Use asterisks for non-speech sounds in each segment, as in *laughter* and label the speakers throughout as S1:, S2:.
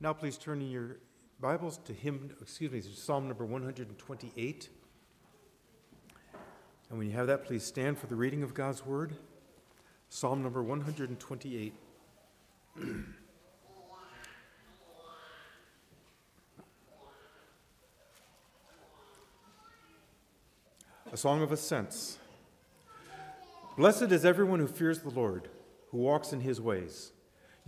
S1: Now, please turn in your Bibles to hymn, excuse me, Psalm number 128. And when you have that, please stand for the reading of God's Word. Psalm number 128. A song of ascents. Blessed is everyone who fears the Lord, who walks in his ways.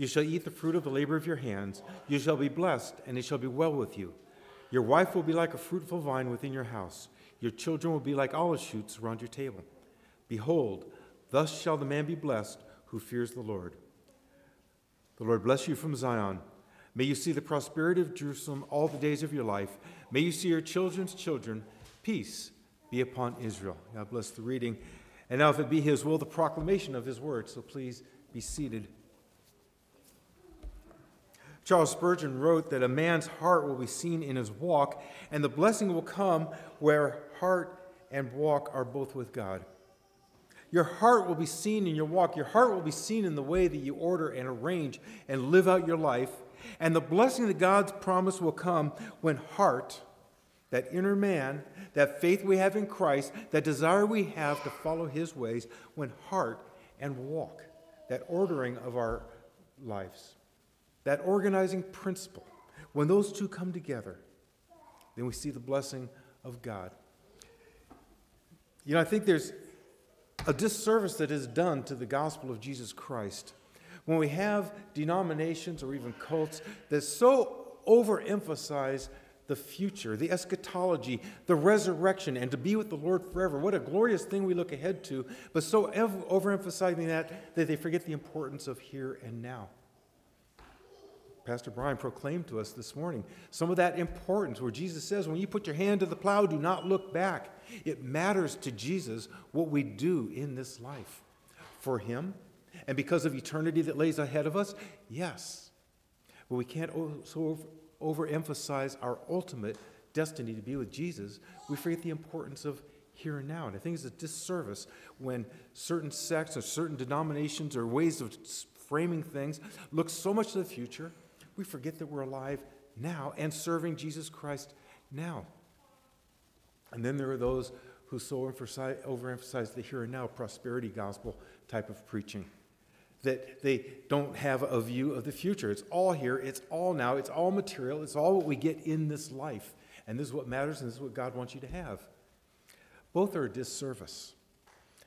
S1: You shall eat the fruit of the labor of your hands. You shall be blessed, and it shall be well with you. Your wife will be like a fruitful vine within your house. Your children will be like olive shoots around your table. Behold, thus shall the man be blessed who fears the Lord. The Lord bless you from Zion. May you see the prosperity of Jerusalem all the days of your life. May you see your children's children. Peace be upon Israel. God bless the reading. And now, if it be His will, the proclamation of His word. So please be seated. Charles Spurgeon wrote that a man's heart will be seen in his walk, and the blessing will come where heart and walk are both with God. Your heart will be seen in your walk. Your heart will be seen in the way that you order and arrange and live out your life. And the blessing that God's promise will come when heart, that inner man, that faith we have in Christ, that desire we have to follow his ways, when heart and walk, that ordering of our lives, that organizing principle, when those two come together, then we see the blessing of God. You know, I think there's a disservice that is done to the gospel of Jesus Christ when we have denominations or even cults that so overemphasize the future, the eschatology, the resurrection, and to be with the Lord forever. What a glorious thing we look ahead to, but so overemphasizing that that they forget the importance of here and now. Pastor Brian proclaimed to us this morning some of that importance where Jesus says, when you put your hand to the plow, do not look back. It matters to Jesus what we do in this life. For Him, and because of eternity that lays ahead of us, yes. But we can't so overemphasize our ultimate destiny to be with Jesus. We forget the importance of here and now. And I think it's a disservice when certain sects or certain denominations or ways of framing things look so much to the future we forget that we're alive now and serving Jesus Christ now. And then there are those who so overemphasize the here and now prosperity gospel type of preaching. That they don't have a view of the future. It's all here, it's all now, it's all material, it's all what we get in this life. And this is what matters, and this is what God wants you to have. Both are a disservice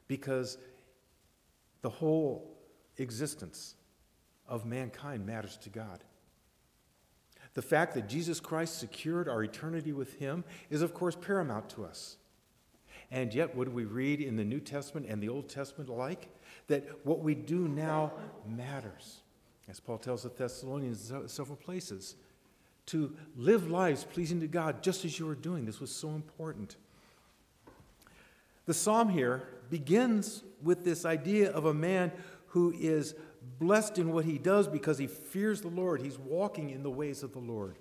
S1: because the whole existence of mankind matters to God. The fact that Jesus Christ secured our eternity with Him is, of course, paramount to us. And yet, what do we read in the New Testament and the Old Testament alike? That what we do now matters. As Paul tells the Thessalonians in several places, to live lives pleasing to God just as you are doing. This was so important. The psalm here begins with this idea of a man who is blessed in what he does because he fears the Lord. He's walking in the ways of the Lord.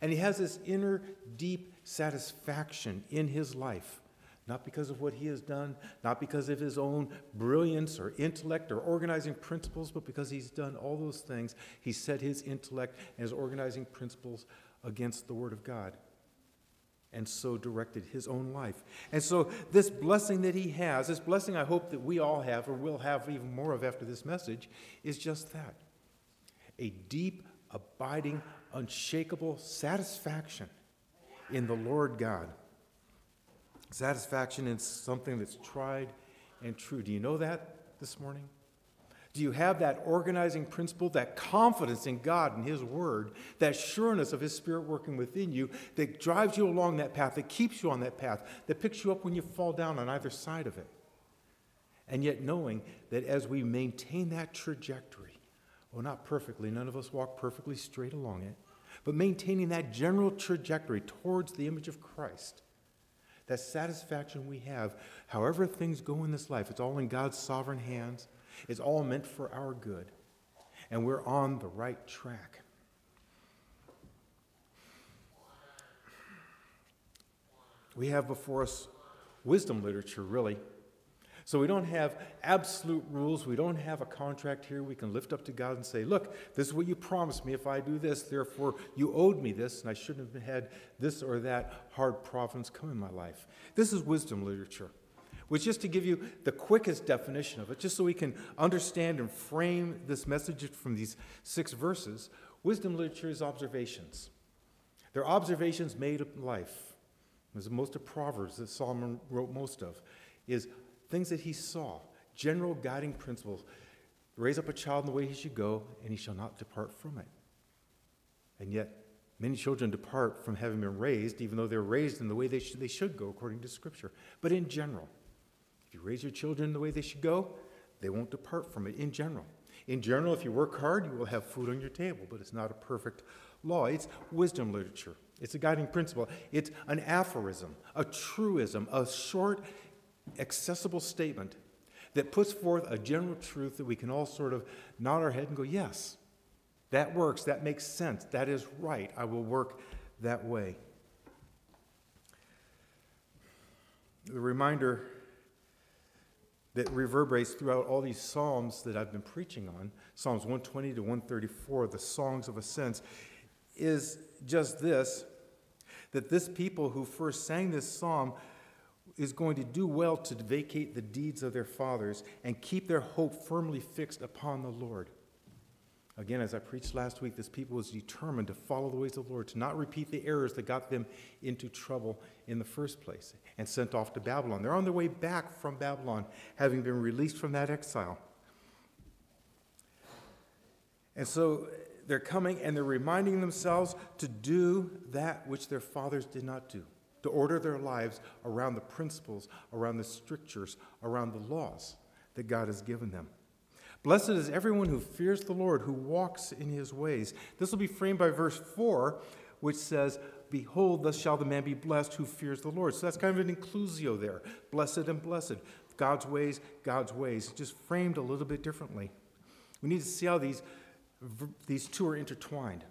S1: And he has this inner, deep satisfaction in his life, not because of what he has done, not because of his own brilliance or intellect or organizing principles, but because he's done all those things. He set his intellect and his organizing principles against the Word of God and so directed his own life. And so, this blessing that he has, this blessing I hope that we all have, or will have even more of after this message, is just that a deep, abiding, unshakable satisfaction in the Lord God. Satisfaction in something that's tried and true. Do you know that this morning? Do you have that organizing principle, that confidence in God and His Word, that sureness of His Spirit working within you that drives you along that path, that keeps you on that path, that picks you up when you fall down on either side of it? And yet, knowing that as we maintain that trajectory, well, not perfectly, none of us walk perfectly straight along it, but maintaining that general trajectory towards the image of Christ, that satisfaction we have, however things go in this life, it's all in God's sovereign hands. It's all meant for our good. And we're on the right track. We have before us wisdom literature, really, So we don't have absolute rules. We don't have a contract here. We can lift up to God and say, Look, this is what you promised me if I do this. Therefore, you owed me this, and I shouldn't have had this or that hard province come in my life. This is wisdom literature, which, just to give you the quickest definition of it, just so we can understand and frame this message from these six verses, wisdom literature is observations. They're observations made of life. As most of Proverbs that Solomon wrote most of, is things that he saw, general guiding principles. Raise up a child in the way he should go, and he shall not depart from it. And yet, many children depart from having been raised, even though they're raised in the way they should, they should go according to Scripture. But in general, if you raise your children the way they should go, they won't depart from it in general. In general, if you work hard, you will have food on your table, but it's not a perfect law. It's wisdom literature. It's a guiding principle. It's an aphorism, a truism, a short accessible statement that puts forth a general truth that we can all sort of nod our head and go, yes, that works, that makes sense, that is right, I will work that way. The reminder that reverberates throughout all these Psalms that I've been preaching on, Psalms 120 to 134, the Songs of Ascents, is just this that this people who first sang this psalm is going to do well to vacate the deeds of their fathers and keep their hope firmly fixed upon the Lord. Again, as I preached last week, this people was determined to follow the ways of the Lord, to not repeat the errors that got them into trouble in the first place and sent off to Babylon. They're on their way back from Babylon, having been released from that exile. And so they're coming and they're reminding themselves to do that which their fathers did not do to order their lives around the principles, around the strictures, around the laws that God has given them. Blessed is everyone who fears the Lord, who walks in his ways. This will be framed by verse 4, which says, Behold, thus shall the man be blessed who fears the Lord. So that's kind of an inclusio there. Blessed and blessed. God's ways, God's ways. Just framed a little bit differently. We need to see how these, these two are intertwined.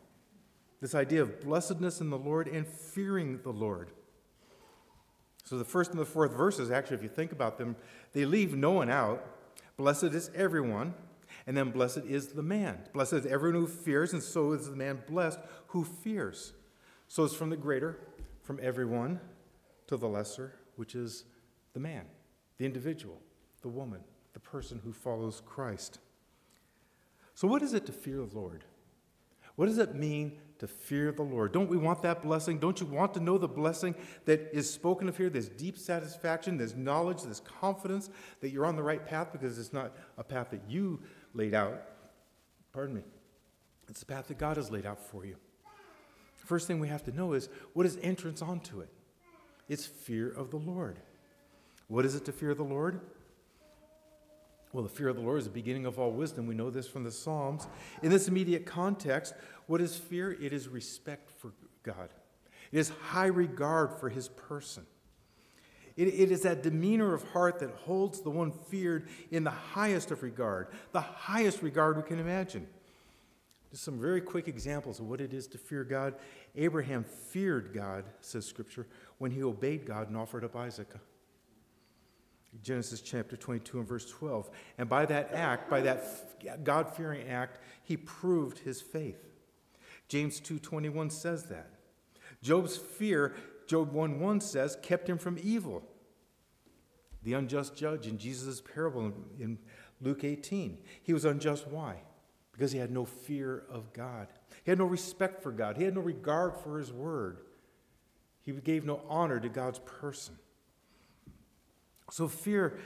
S1: This idea of blessedness in the Lord and fearing the Lord. So the first and the fourth verses, actually, if you think about them, they leave no one out. Blessed is everyone, and then blessed is the man. Blessed is everyone who fears, and so is the man blessed who fears. So it's from the greater, from everyone, to the lesser, which is the man, the individual, the woman, the person who follows Christ. So, what is it to fear the Lord? What does it mean to fear the Lord. Don't we want that blessing? Don't you want to know the blessing that is spoken of here? There's deep satisfaction, there's knowledge, there's confidence that you're on the right path because it's not a path that you laid out. Pardon me. It's the path that God has laid out for you. First thing we have to know is what is entrance onto it? It's fear of the Lord. What is it to fear the Lord? Well, the fear of the Lord is the beginning of all wisdom. We know this from the Psalms. In this immediate context, what is fear? It is respect for God, it is high regard for his person. It, it is that demeanor of heart that holds the one feared in the highest of regard, the highest regard we can imagine. Just some very quick examples of what it is to fear God. Abraham feared God, says Scripture, when he obeyed God and offered up Isaac. Genesis chapter 22 and verse 12. And by that act, by that God fearing act, he proved his faith. James 2:21 says that. Job's fear, Job 1:1 says, kept him from evil. The unjust judge in Jesus' parable in Luke 18. He was unjust. Why? Because he had no fear of God. He had no respect for God. He had no regard for his word. He gave no honor to God's person. So, fear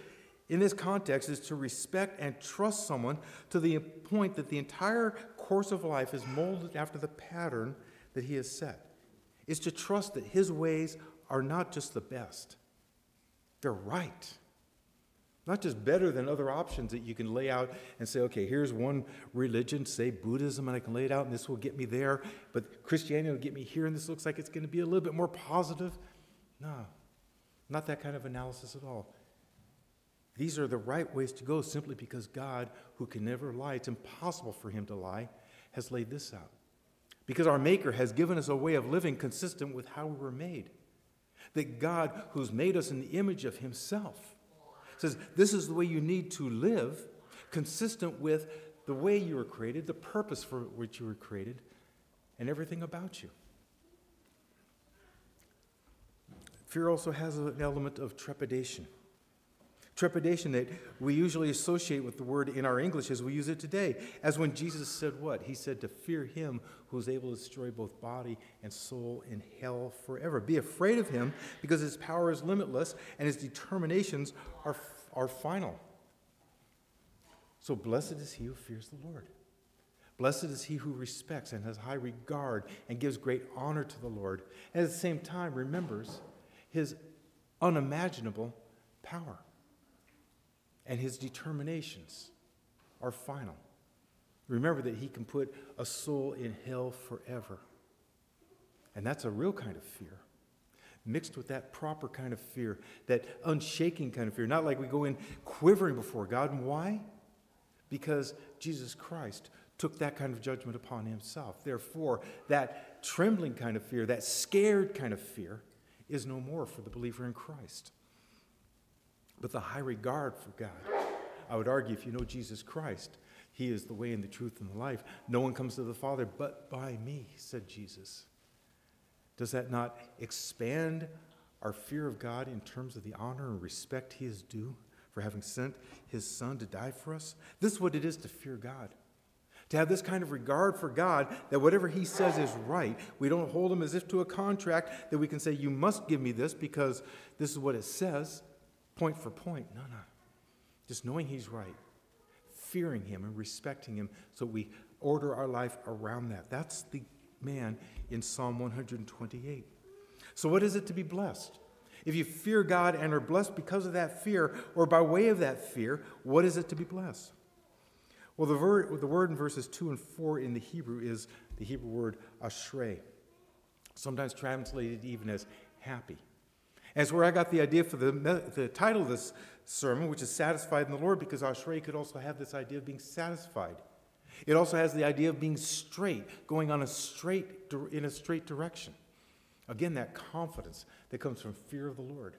S1: in this context is to respect and trust someone to the point that the entire course of life is molded after the pattern that he has set. Is to trust that his ways are not just the best, they're right. Not just better than other options that you can lay out and say, okay, here's one religion, say Buddhism, and I can lay it out and this will get me there, but Christianity will get me here and this looks like it's going to be a little bit more positive. No, not that kind of analysis at all. These are the right ways to go simply because God, who can never lie, it's impossible for him to lie, has laid this out. Because our Maker has given us a way of living consistent with how we were made. That God, who's made us in the image of himself, says this is the way you need to live, consistent with the way you were created, the purpose for which you were created, and everything about you. Fear also has an element of trepidation. Trepidation that we usually associate with the word in our English as we use it today. As when Jesus said what? He said to fear him who is able to destroy both body and soul in hell forever. Be afraid of him because his power is limitless and his determinations are, are final. So blessed is he who fears the Lord. Blessed is he who respects and has high regard and gives great honor to the Lord, and at the same time remembers his unimaginable power and his determinations are final. Remember that he can put a soul in hell forever. And that's a real kind of fear, mixed with that proper kind of fear, that unshaking kind of fear. Not like we go in quivering before God. And why? Because Jesus Christ took that kind of judgment upon himself. Therefore, that trembling kind of fear, that scared kind of fear, is no more for the believer in Christ but the high regard for God. I would argue if you know Jesus Christ, He is the way and the truth and the life. No one comes to the Father but by me, said Jesus. Does that not expand our fear of God in terms of the honor and respect He is due for having sent His Son to die for us? This is what it is to fear God. To have this kind of regard for God that whatever He says is right. We don't hold Him as if to a contract that we can say, You must give me this because this is what it says point for point. No, no. Just knowing He's right, fearing Him and respecting Him so we order our life around that. That's the man in Psalm 128. So, what is it to be blessed? If you fear God and are blessed because of that fear or by way of that fear, what is it to be blessed? Well, the, ver- the word in verses 2 and 4 in the Hebrew is the Hebrew word ashrei, sometimes translated even as happy. And it's where I got the idea for the, the title of this sermon, which is Satisfied in the Lord, because Ashrei could also have this idea of being satisfied. It also has the idea of being straight, going on a straight, in a straight direction. Again, that confidence that comes from fear of the Lord,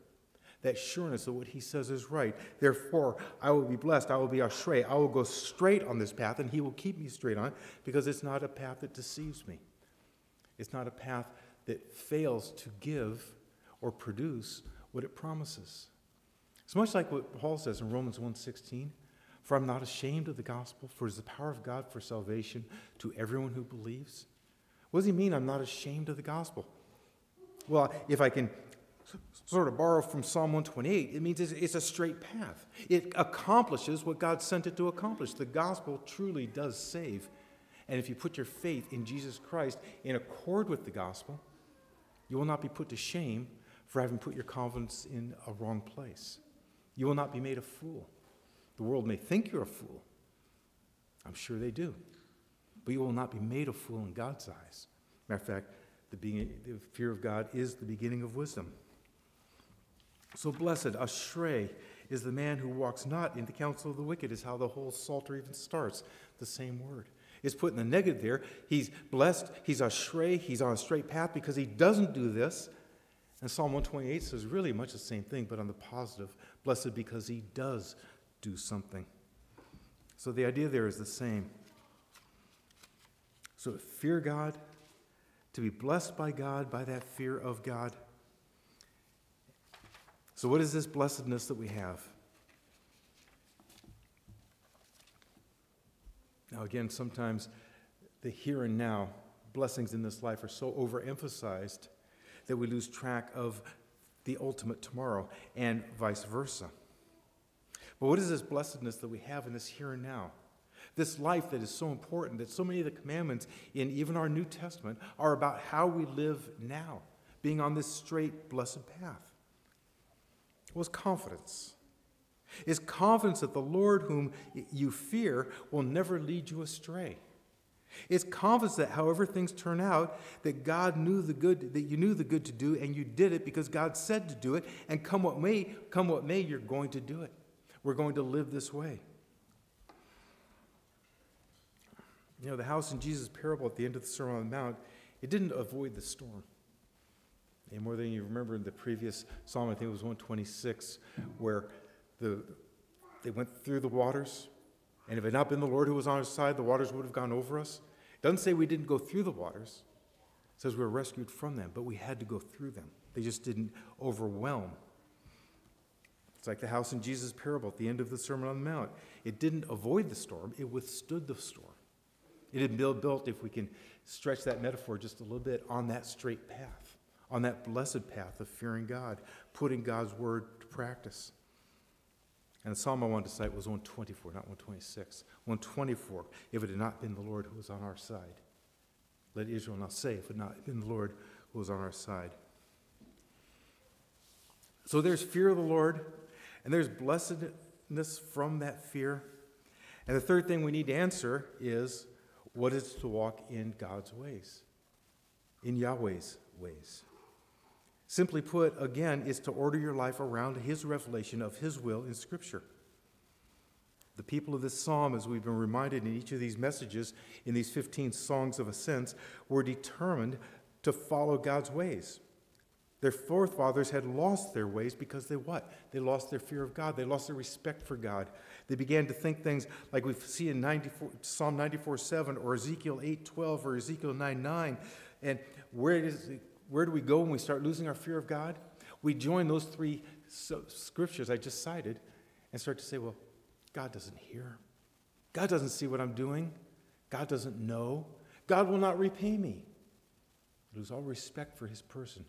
S1: that sureness that what he says is right. Therefore, I will be blessed. I will be Ashrei. I will go straight on this path, and he will keep me straight on it because it's not a path that deceives me. It's not a path that fails to give or produce what it promises. It's much like what Paul says in Romans 1:16, "For I'm not ashamed of the gospel, for it is the power of God for salvation to everyone who believes." What does he mean I'm not ashamed of the gospel? Well, if I can sort of borrow from Psalm 128, it means it's a straight path. It accomplishes what God sent it to accomplish. The gospel truly does save. And if you put your faith in Jesus Christ in accord with the gospel, you will not be put to shame for having put your confidence in a wrong place. You will not be made a fool. The world may think you're a fool. I'm sure they do. But you will not be made a fool in God's eyes. Matter of fact, the, being, the fear of God is the beginning of wisdom. So blessed, Ashrei, is the man who walks not in the counsel of the wicked, is how the whole Psalter even starts, the same word. It's put in the negative there. He's blessed, he's Ashrei, he's on a straight path because he doesn't do this. And Psalm 128 says really much the same thing, but on the positive blessed because he does do something. So the idea there is the same. So to fear God, to be blessed by God, by that fear of God. So, what is this blessedness that we have? Now, again, sometimes the here and now blessings in this life are so overemphasized that we lose track of the ultimate tomorrow and vice versa. But what is this blessedness that we have in this here and now? This life that is so important, that so many of the commandments in even our New Testament are about how we live now, being on this straight, blessed path. Was confidence. Is confidence that the Lord whom you fear will never lead you astray. It's confidence that however things turn out, that God knew the good, that you knew the good to do, and you did it because God said to do it, and come what may, come what may, you're going to do it. We're going to live this way. You know, the house in Jesus' parable at the end of the Sermon on the Mount, it didn't avoid the storm. Any more than you remember in the previous psalm, I think it was 126, where the, they went through the waters, and if it had not been the Lord who was on our side, the waters would have gone over us. It doesn't say we didn't go through the waters, it says we were rescued from them, but we had to go through them. They just didn't overwhelm. It's like the house in Jesus' parable at the end of the Sermon on the Mount. It didn't avoid the storm, it withstood the storm. It had been built, if we can stretch that metaphor just a little bit, on that straight path, on that blessed path of fearing God, putting God's word to practice. And the psalm I wanted to cite was 124, not 126. 124, if it had not been the Lord who was on our side. Let Israel not say, if it had not been the Lord who was on our side. So there's fear of the Lord, and there's blessedness from that fear. And the third thing we need to answer is what is to walk in God's ways, in Yahweh's ways. Simply put, again, is to order your life around His revelation of His will in Scripture. The people of this psalm, as we've been reminded in each of these messages, in these 15 songs of ascents, were determined to follow God's ways. Their forefathers had lost their ways because they what? They lost their fear of God. They lost their respect for God. They began to think things like we see in 94, Psalm 94 7 or Ezekiel 8 12 or Ezekiel 9 9. And where, is, where do we go when we start losing our fear of God? We join those three scriptures I just cited and start to say, well, God doesn't hear. God doesn't see what I'm doing. God doesn't know. God will not repay me. Lose all respect for his person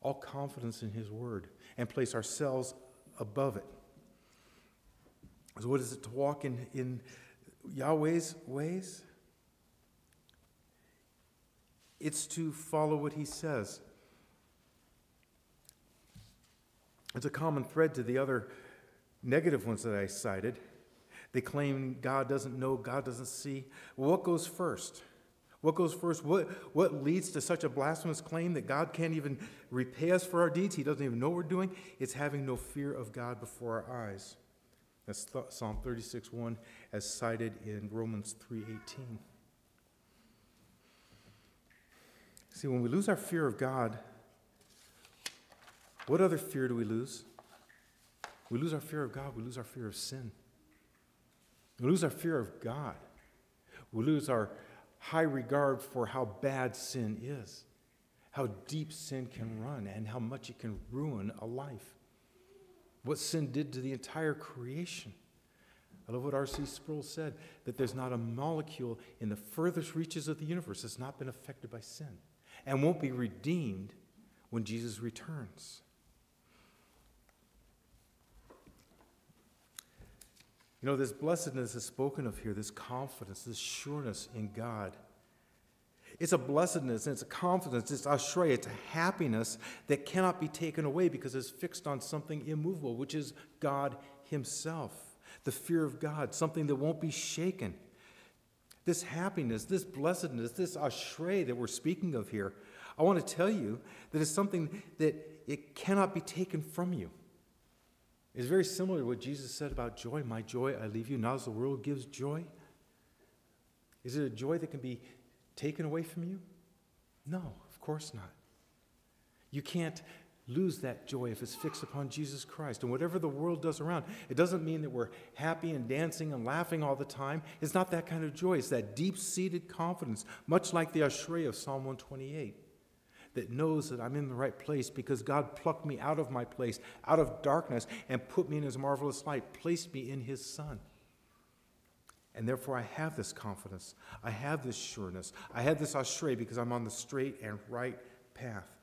S1: all confidence in His Word, and place ourselves above it. So, what is it to walk in, in Yahweh's ways? It's to follow what He says. It's a common thread to the other negative ones that I cited. They claim God doesn't know, God doesn't see. What goes first? What goes first? What, what leads to such a blasphemous claim that God can't even repay us for our deeds? He doesn't even know what we're doing. It's having no fear of God before our eyes. That's Psalm 36 1, as cited in Romans 3 18. See, when we lose our fear of God, what other fear do we lose? We lose our fear of God, we lose our fear of sin. We lose our fear of God. We lose our high regard for how bad sin is, how deep sin can run, and how much it can ruin a life. What sin did to the entire creation. I love what R.C. Sproul said that there's not a molecule in the furthest reaches of the universe that's not been affected by sin and won't be redeemed when Jesus returns. You know, this blessedness is spoken of here, this confidence, this sureness in God. It's a blessedness and it's a confidence, it's ashrei, it's a happiness that cannot be taken away because it's fixed on something immovable, which is God Himself. The fear of God, something that won't be shaken. This happiness, this blessedness, this ashrei that we're speaking of here, I want to tell you that it's something that it cannot be taken from you. It's very similar to what Jesus said about joy. My joy I leave you, not as the world gives joy. Is it a joy that can be taken away from you? No, of course not. You can't lose that joy if it's fixed upon Jesus Christ. And whatever the world does around, it doesn't mean that we're happy and dancing and laughing all the time. It's not that kind of joy. It's that deep seated confidence, much like the Ashrei of Psalm 128 that knows that I'm in the right place because God plucked me out of my place, out of darkness, and put me in His marvelous light, placed me in His Son. And therefore, I have this confidence. I have this sureness. I have this ashrei because I'm on the straight and right path.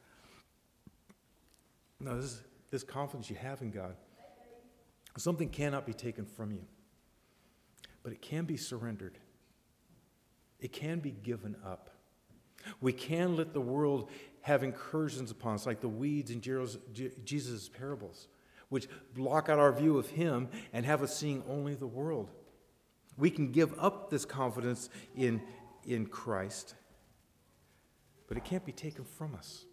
S1: Now, this, this confidence you have in God, something cannot be taken from you, but it can be surrendered, it can be given up. We can let the world have incursions upon us, like the weeds in Jesus' parables, which block out our view of Him and have us seeing only the world. We can give up this confidence in, in Christ, but it can't be taken from us.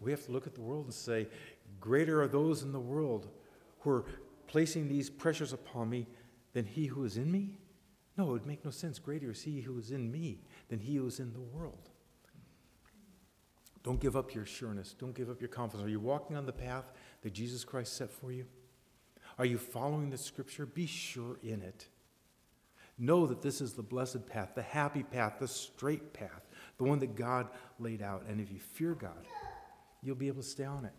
S1: We have to look at the world and say, Greater are those in the world who are placing these pressures upon me than he who is in me? No, it would make no sense. Greater is he who is in me than he who is in the world. Don't give up your sureness. Don't give up your confidence. Are you walking on the path that Jesus Christ set for you? Are you following the scripture? Be sure in it. Know that this is the blessed path, the happy path, the straight path, the one that God laid out. And if you fear God, you'll be able to stay on it.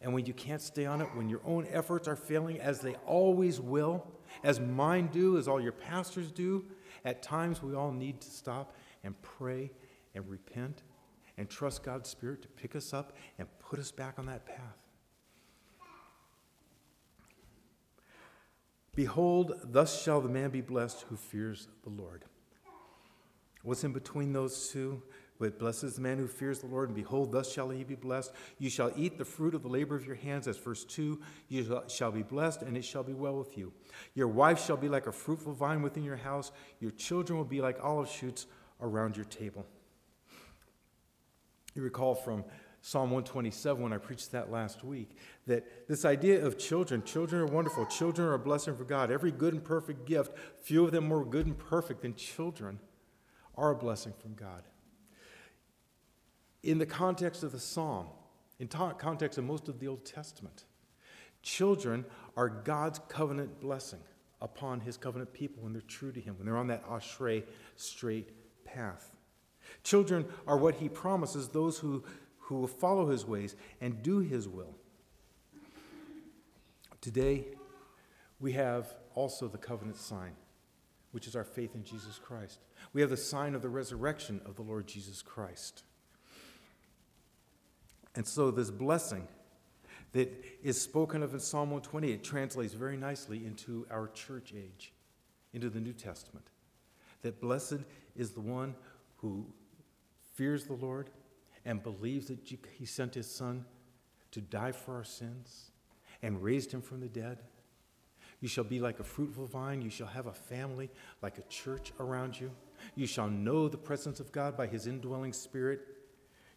S1: And when you can't stay on it, when your own efforts are failing, as they always will, as mine do, as all your pastors do, at times we all need to stop and pray and repent and trust God's Spirit to pick us up and put us back on that path. Behold, thus shall the man be blessed who fears the Lord. What's in between those two? But blessed is the man who fears the Lord, and behold, thus shall he be blessed. You shall eat the fruit of the labor of your hands. That's verse 2. You shall be blessed, and it shall be well with you. Your wife shall be like a fruitful vine within your house. Your children will be like olive shoots around your table. You recall from Psalm 127 when I preached that last week that this idea of children, children are wonderful, children are a blessing for God. Every good and perfect gift, few of them more good and perfect than children, are a blessing from God. In the context of the psalm, in ta- context of most of the Old Testament, children are God's covenant blessing upon his covenant people when they're true to him, when they're on that ashrei straight path. Children are what he promises those who, who will follow his ways and do his will. Today, we have also the covenant sign, which is our faith in Jesus Christ. We have the sign of the resurrection of the Lord Jesus Christ. And so, this blessing that is spoken of in Psalm 120, it translates very nicely into our church age, into the New Testament. That blessed is the one who fears the Lord and believes that He sent His Son to die for our sins and raised Him from the dead. You shall be like a fruitful vine. You shall have a family like a church around you. You shall know the presence of God by His indwelling Spirit.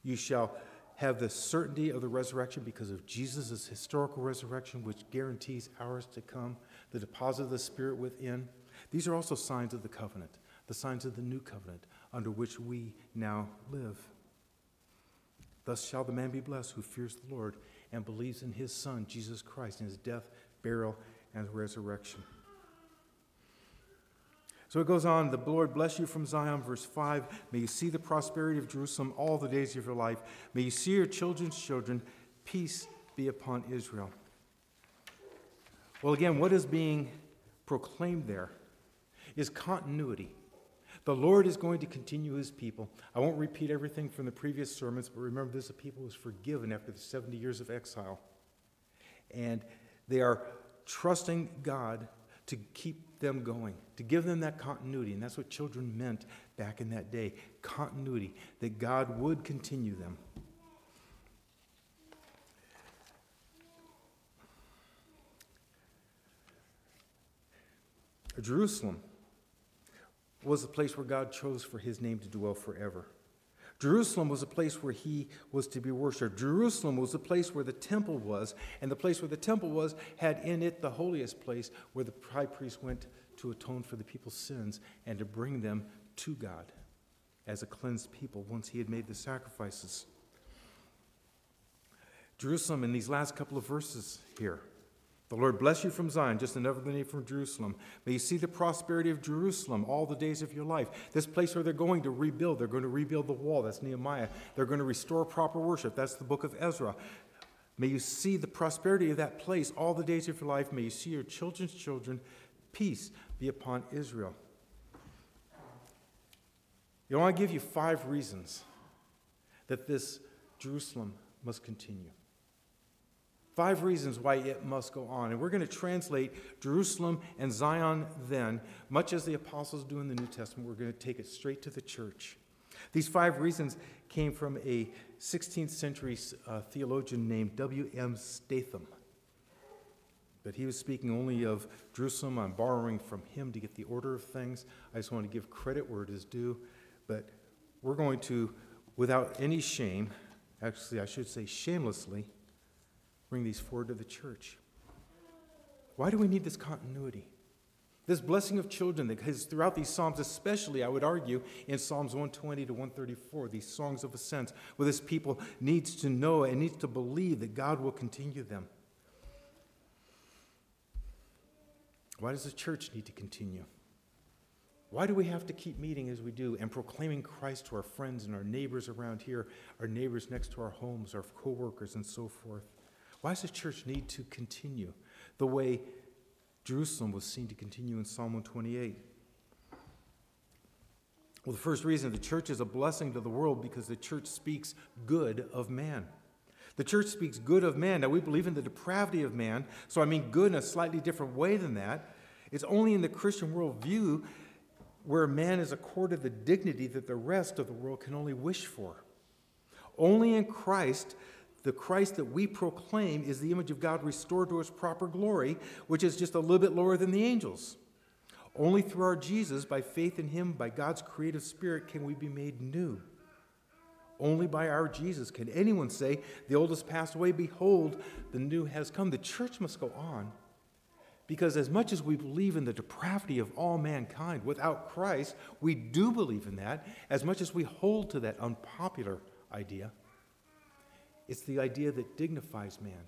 S1: You shall have the certainty of the resurrection because of Jesus' historical resurrection, which guarantees ours to come, the deposit of the Spirit within. These are also signs of the covenant, the signs of the new covenant, under which we now live. Thus shall the man be blessed who fears the Lord and believes in his Son, Jesus Christ, in his death, burial, and resurrection. So it goes on, the Lord bless you from Zion, verse 5. May you see the prosperity of Jerusalem all the days of your life. May you see your children's children. Peace be upon Israel. Well, again, what is being proclaimed there is continuity. The Lord is going to continue his people. I won't repeat everything from the previous sermons, but remember, this a people was forgiven after the 70 years of exile. And they are trusting God to keep them going, to give them that continuity. And that's what children meant back in that day continuity, that God would continue them. Jerusalem was the place where God chose for his name to dwell forever. Jerusalem was a place where he was to be worshiped. Jerusalem was the place where the temple was, and the place where the temple was had in it the holiest place where the high priest went to atone for the people's sins and to bring them to God as a cleansed people once he had made the sacrifices. Jerusalem, in these last couple of verses here, the Lord bless you from Zion, just another name from Jerusalem. May you see the prosperity of Jerusalem all the days of your life. This place where they're going to rebuild, they're going to rebuild the wall. That's Nehemiah. They're going to restore proper worship. That's the book of Ezra. May you see the prosperity of that place all the days of your life. May you see your children's children. Peace be upon Israel. You know, I give you five reasons that this Jerusalem must continue. Five reasons why it must go on. And we're going to translate Jerusalem and Zion then, much as the apostles do in the New Testament. We're going to take it straight to the church. These five reasons came from a 16th century uh, theologian named W.M. Statham. But he was speaking only of Jerusalem. I'm borrowing from him to get the order of things. I just want to give credit where it is due. But we're going to, without any shame, actually, I should say shamelessly, bring these forward to the church. Why do we need this continuity? This blessing of children, because throughout these Psalms, especially, I would argue, in Psalms 120 to 134, these songs of ascent, where this people needs to know and needs to believe that God will continue them. Why does the church need to continue? Why do we have to keep meeting as we do and proclaiming Christ to our friends and our neighbors around here, our neighbors next to our homes, our coworkers, and so forth? Why does the church need to continue the way Jerusalem was seen to continue in Psalm 128? Well, the first reason the church is a blessing to the world because the church speaks good of man. The church speaks good of man. Now, we believe in the depravity of man, so I mean good in a slightly different way than that. It's only in the Christian worldview where man is accorded the dignity that the rest of the world can only wish for. Only in Christ, the Christ that we proclaim is the image of God restored to its proper glory, which is just a little bit lower than the angels. Only through our Jesus, by faith in Him, by God's creative Spirit, can we be made new. Only by our Jesus can anyone say, The old has passed away, behold, the new has come. The church must go on because as much as we believe in the depravity of all mankind, without Christ, we do believe in that, as much as we hold to that unpopular idea. It's the idea that dignifies man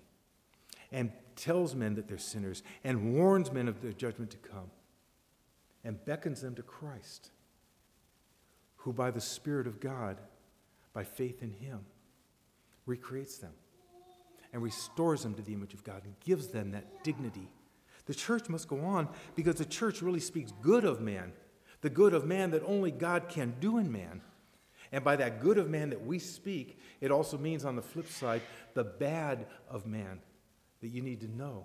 S1: and tells men that they're sinners and warns men of their judgment to come and beckons them to Christ, who by the Spirit of God, by faith in Him, recreates them and restores them to the image of God and gives them that dignity the church must go on because the church really speaks good of man, the good of man that only God can do in man. And by that good of man that we speak, it also means on the flip side, the bad of man that you need to know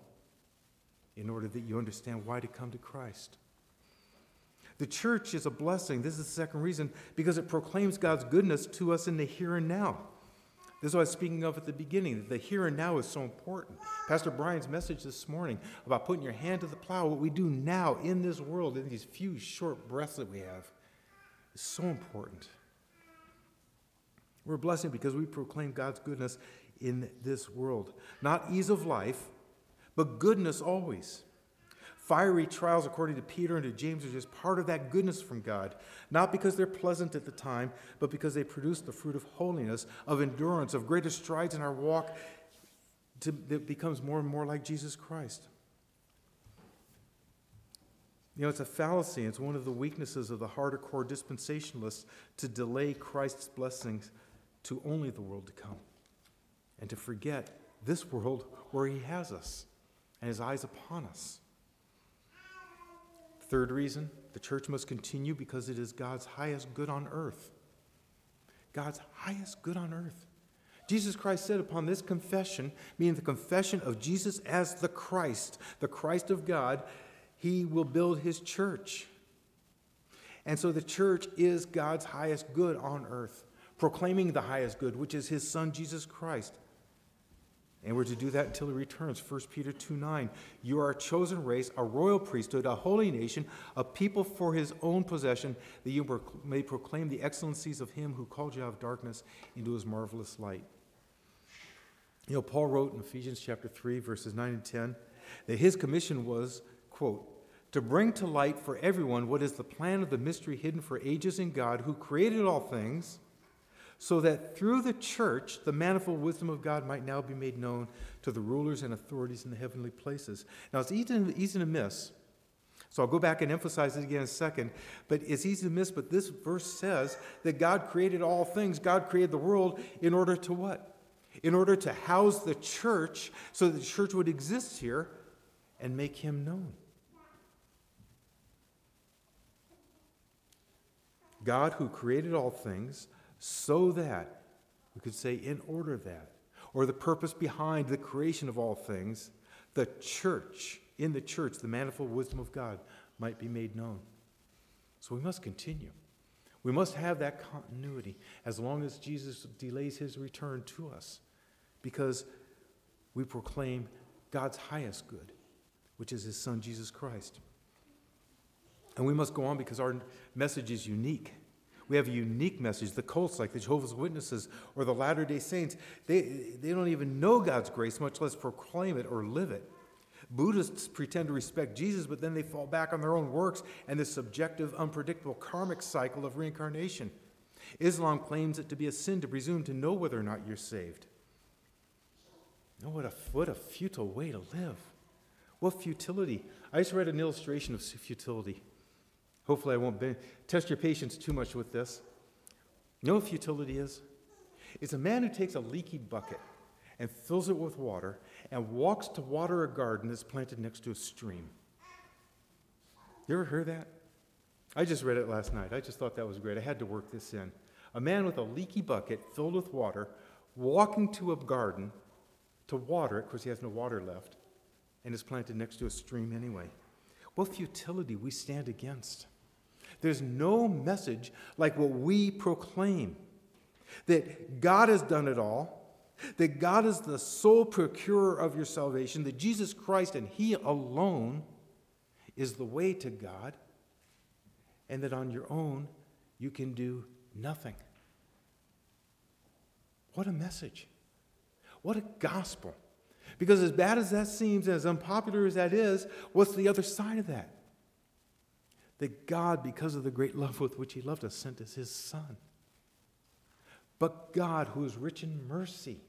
S1: in order that you understand why to come to Christ. The church is a blessing. This is the second reason because it proclaims God's goodness to us in the here and now. This is what I was speaking of at the beginning. The here and now is so important. Pastor Brian's message this morning about putting your hand to the plow, what we do now in this world, in these few short breaths that we have, is so important. We're a blessing because we proclaim God's goodness in this world. Not ease of life, but goodness always. Fiery trials, according to Peter and to James, are just part of that goodness from God, not because they're pleasant at the time, but because they produce the fruit of holiness, of endurance, of greater strides in our walk to, that becomes more and more like Jesus Christ. You know, it's a fallacy. It's one of the weaknesses of the hardcore dispensationalists to delay Christ's blessings to only the world to come and to forget this world where He has us and His eyes upon us. Third reason the church must continue because it is God's highest good on earth. God's highest good on earth. Jesus Christ said upon this confession, meaning the confession of Jesus as the Christ, the Christ of God, he will build his church. And so the church is God's highest good on earth, proclaiming the highest good, which is his son Jesus Christ. And we're to do that until he returns. 1 Peter 2 9. You are a chosen race, a royal priesthood, a holy nation, a people for his own possession, that you may proclaim the excellencies of him who called you out of darkness into his marvelous light. You know, Paul wrote in Ephesians chapter 3, verses 9 and 10, that his commission was, quote, to bring to light for everyone what is the plan of the mystery hidden for ages in God, who created all things so that through the church the manifold wisdom of God might now be made known to the rulers and authorities in the heavenly places. Now, it's easy, easy to miss. So I'll go back and emphasize it again in a second. But it's easy to miss, but this verse says that God created all things. God created the world in order to what? In order to house the church so that the church would exist here and make him known. God, who created all things, so that, we could say, in order that, or the purpose behind the creation of all things, the church, in the church, the manifold wisdom of God might be made known. So we must continue. We must have that continuity as long as Jesus delays his return to us, because we proclaim God's highest good, which is his Son, Jesus Christ. And we must go on because our message is unique. We have a unique message. The cults, like the Jehovah's Witnesses or the Latter day Saints, they, they don't even know God's grace, much less proclaim it or live it. Buddhists pretend to respect Jesus, but then they fall back on their own works and this subjective, unpredictable karmic cycle of reincarnation. Islam claims it to be a sin to presume to know whether or not you're saved. What a, what a futile way to live. What futility? I just read an illustration of futility. Hopefully, I won't be, test your patience too much with this. Know what futility is? It's a man who takes a leaky bucket and fills it with water and walks to water a garden that's planted next to a stream. You ever heard that? I just read it last night. I just thought that was great. I had to work this in. A man with a leaky bucket filled with water walking to a garden to water it, because he has no water left, and is planted next to a stream anyway. What futility we stand against. There's no message like what we proclaim that God has done it all, that God is the sole procurer of your salvation, that Jesus Christ and He alone is the way to God, and that on your own you can do nothing. What a message! What a gospel! Because as bad as that seems, and as unpopular as that is, what's the other side of that? That God, because of the great love with which He loved us, sent us His Son. But God, who is rich in mercy,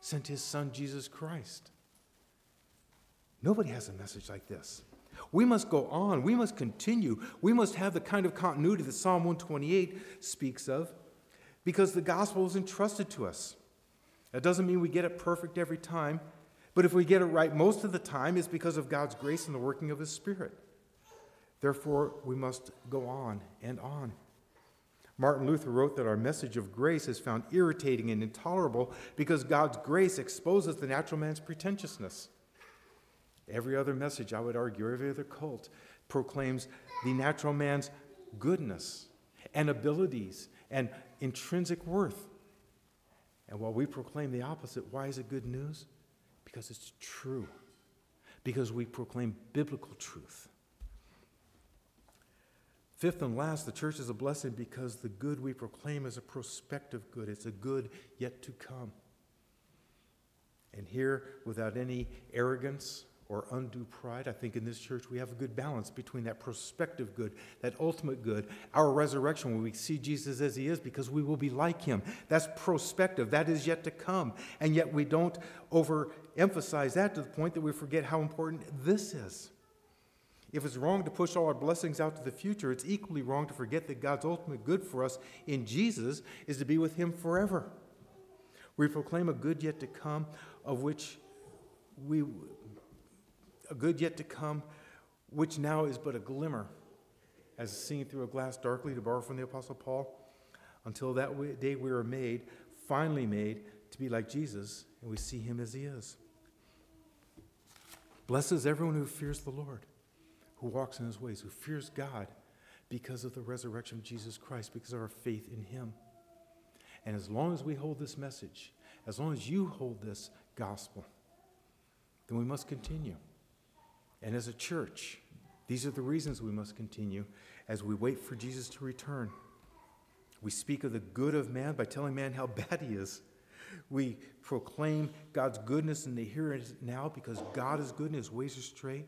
S1: sent His Son, Jesus Christ. Nobody has a message like this. We must go on. We must continue. We must have the kind of continuity that Psalm 128 speaks of because the gospel is entrusted to us. That doesn't mean we get it perfect every time, but if we get it right most of the time, it's because of God's grace and the working of His Spirit. Therefore, we must go on and on. Martin Luther wrote that our message of grace is found irritating and intolerable because God's grace exposes the natural man's pretentiousness. Every other message, I would argue, every other cult proclaims the natural man's goodness and abilities and intrinsic worth. And while we proclaim the opposite, why is it good news? Because it's true. Because we proclaim biblical truth. Fifth and last, the church is a blessing because the good we proclaim is a prospective good. It's a good yet to come. And here, without any arrogance or undue pride. I think in this church we have a good balance between that prospective good, that ultimate good, our resurrection when we see Jesus as he is because we will be like him. That's prospective, that is yet to come. And yet we don't overemphasize that to the point that we forget how important this is. If it's wrong to push all our blessings out to the future, it's equally wrong to forget that God's ultimate good for us in Jesus is to be with him forever. We proclaim a good yet to come, of which we a good yet to come, which now is but a glimmer, as seen through a glass darkly, to borrow from the Apostle Paul, until that day we are made, finally made, to be like Jesus, and we see him as he is. Blesses everyone who fears the Lord, who walks in his ways, who fears God because of the resurrection of Jesus Christ, because of our faith in him. And as long as we hold this message, as long as you hold this gospel, then we must continue. And as a church, these are the reasons we must continue as we wait for Jesus to return. We speak of the good of man by telling man how *laughs* bad he is. We proclaim God's goodness in the here and now because God is good and his ways are straight.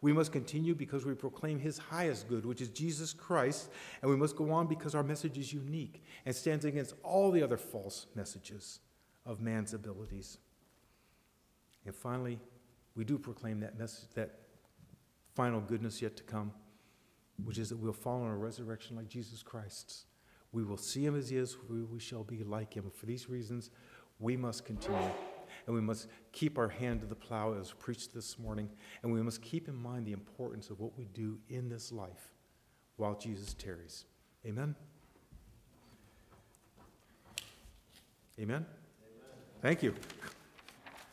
S1: We must continue because we proclaim his highest good, which is Jesus Christ, and we must go on because our message is unique and stands against all the other false messages of man's abilities. And finally, we do proclaim that message that final goodness yet to come, which is that we'll follow in a resurrection like Jesus Christ's. We will see him as he is, we shall be like him. For these reasons, we must continue. And we must keep our hand to the plow as preached this morning. And we must keep in mind the importance of what we do in this life while Jesus tarries. Amen? Amen? Amen. Thank you.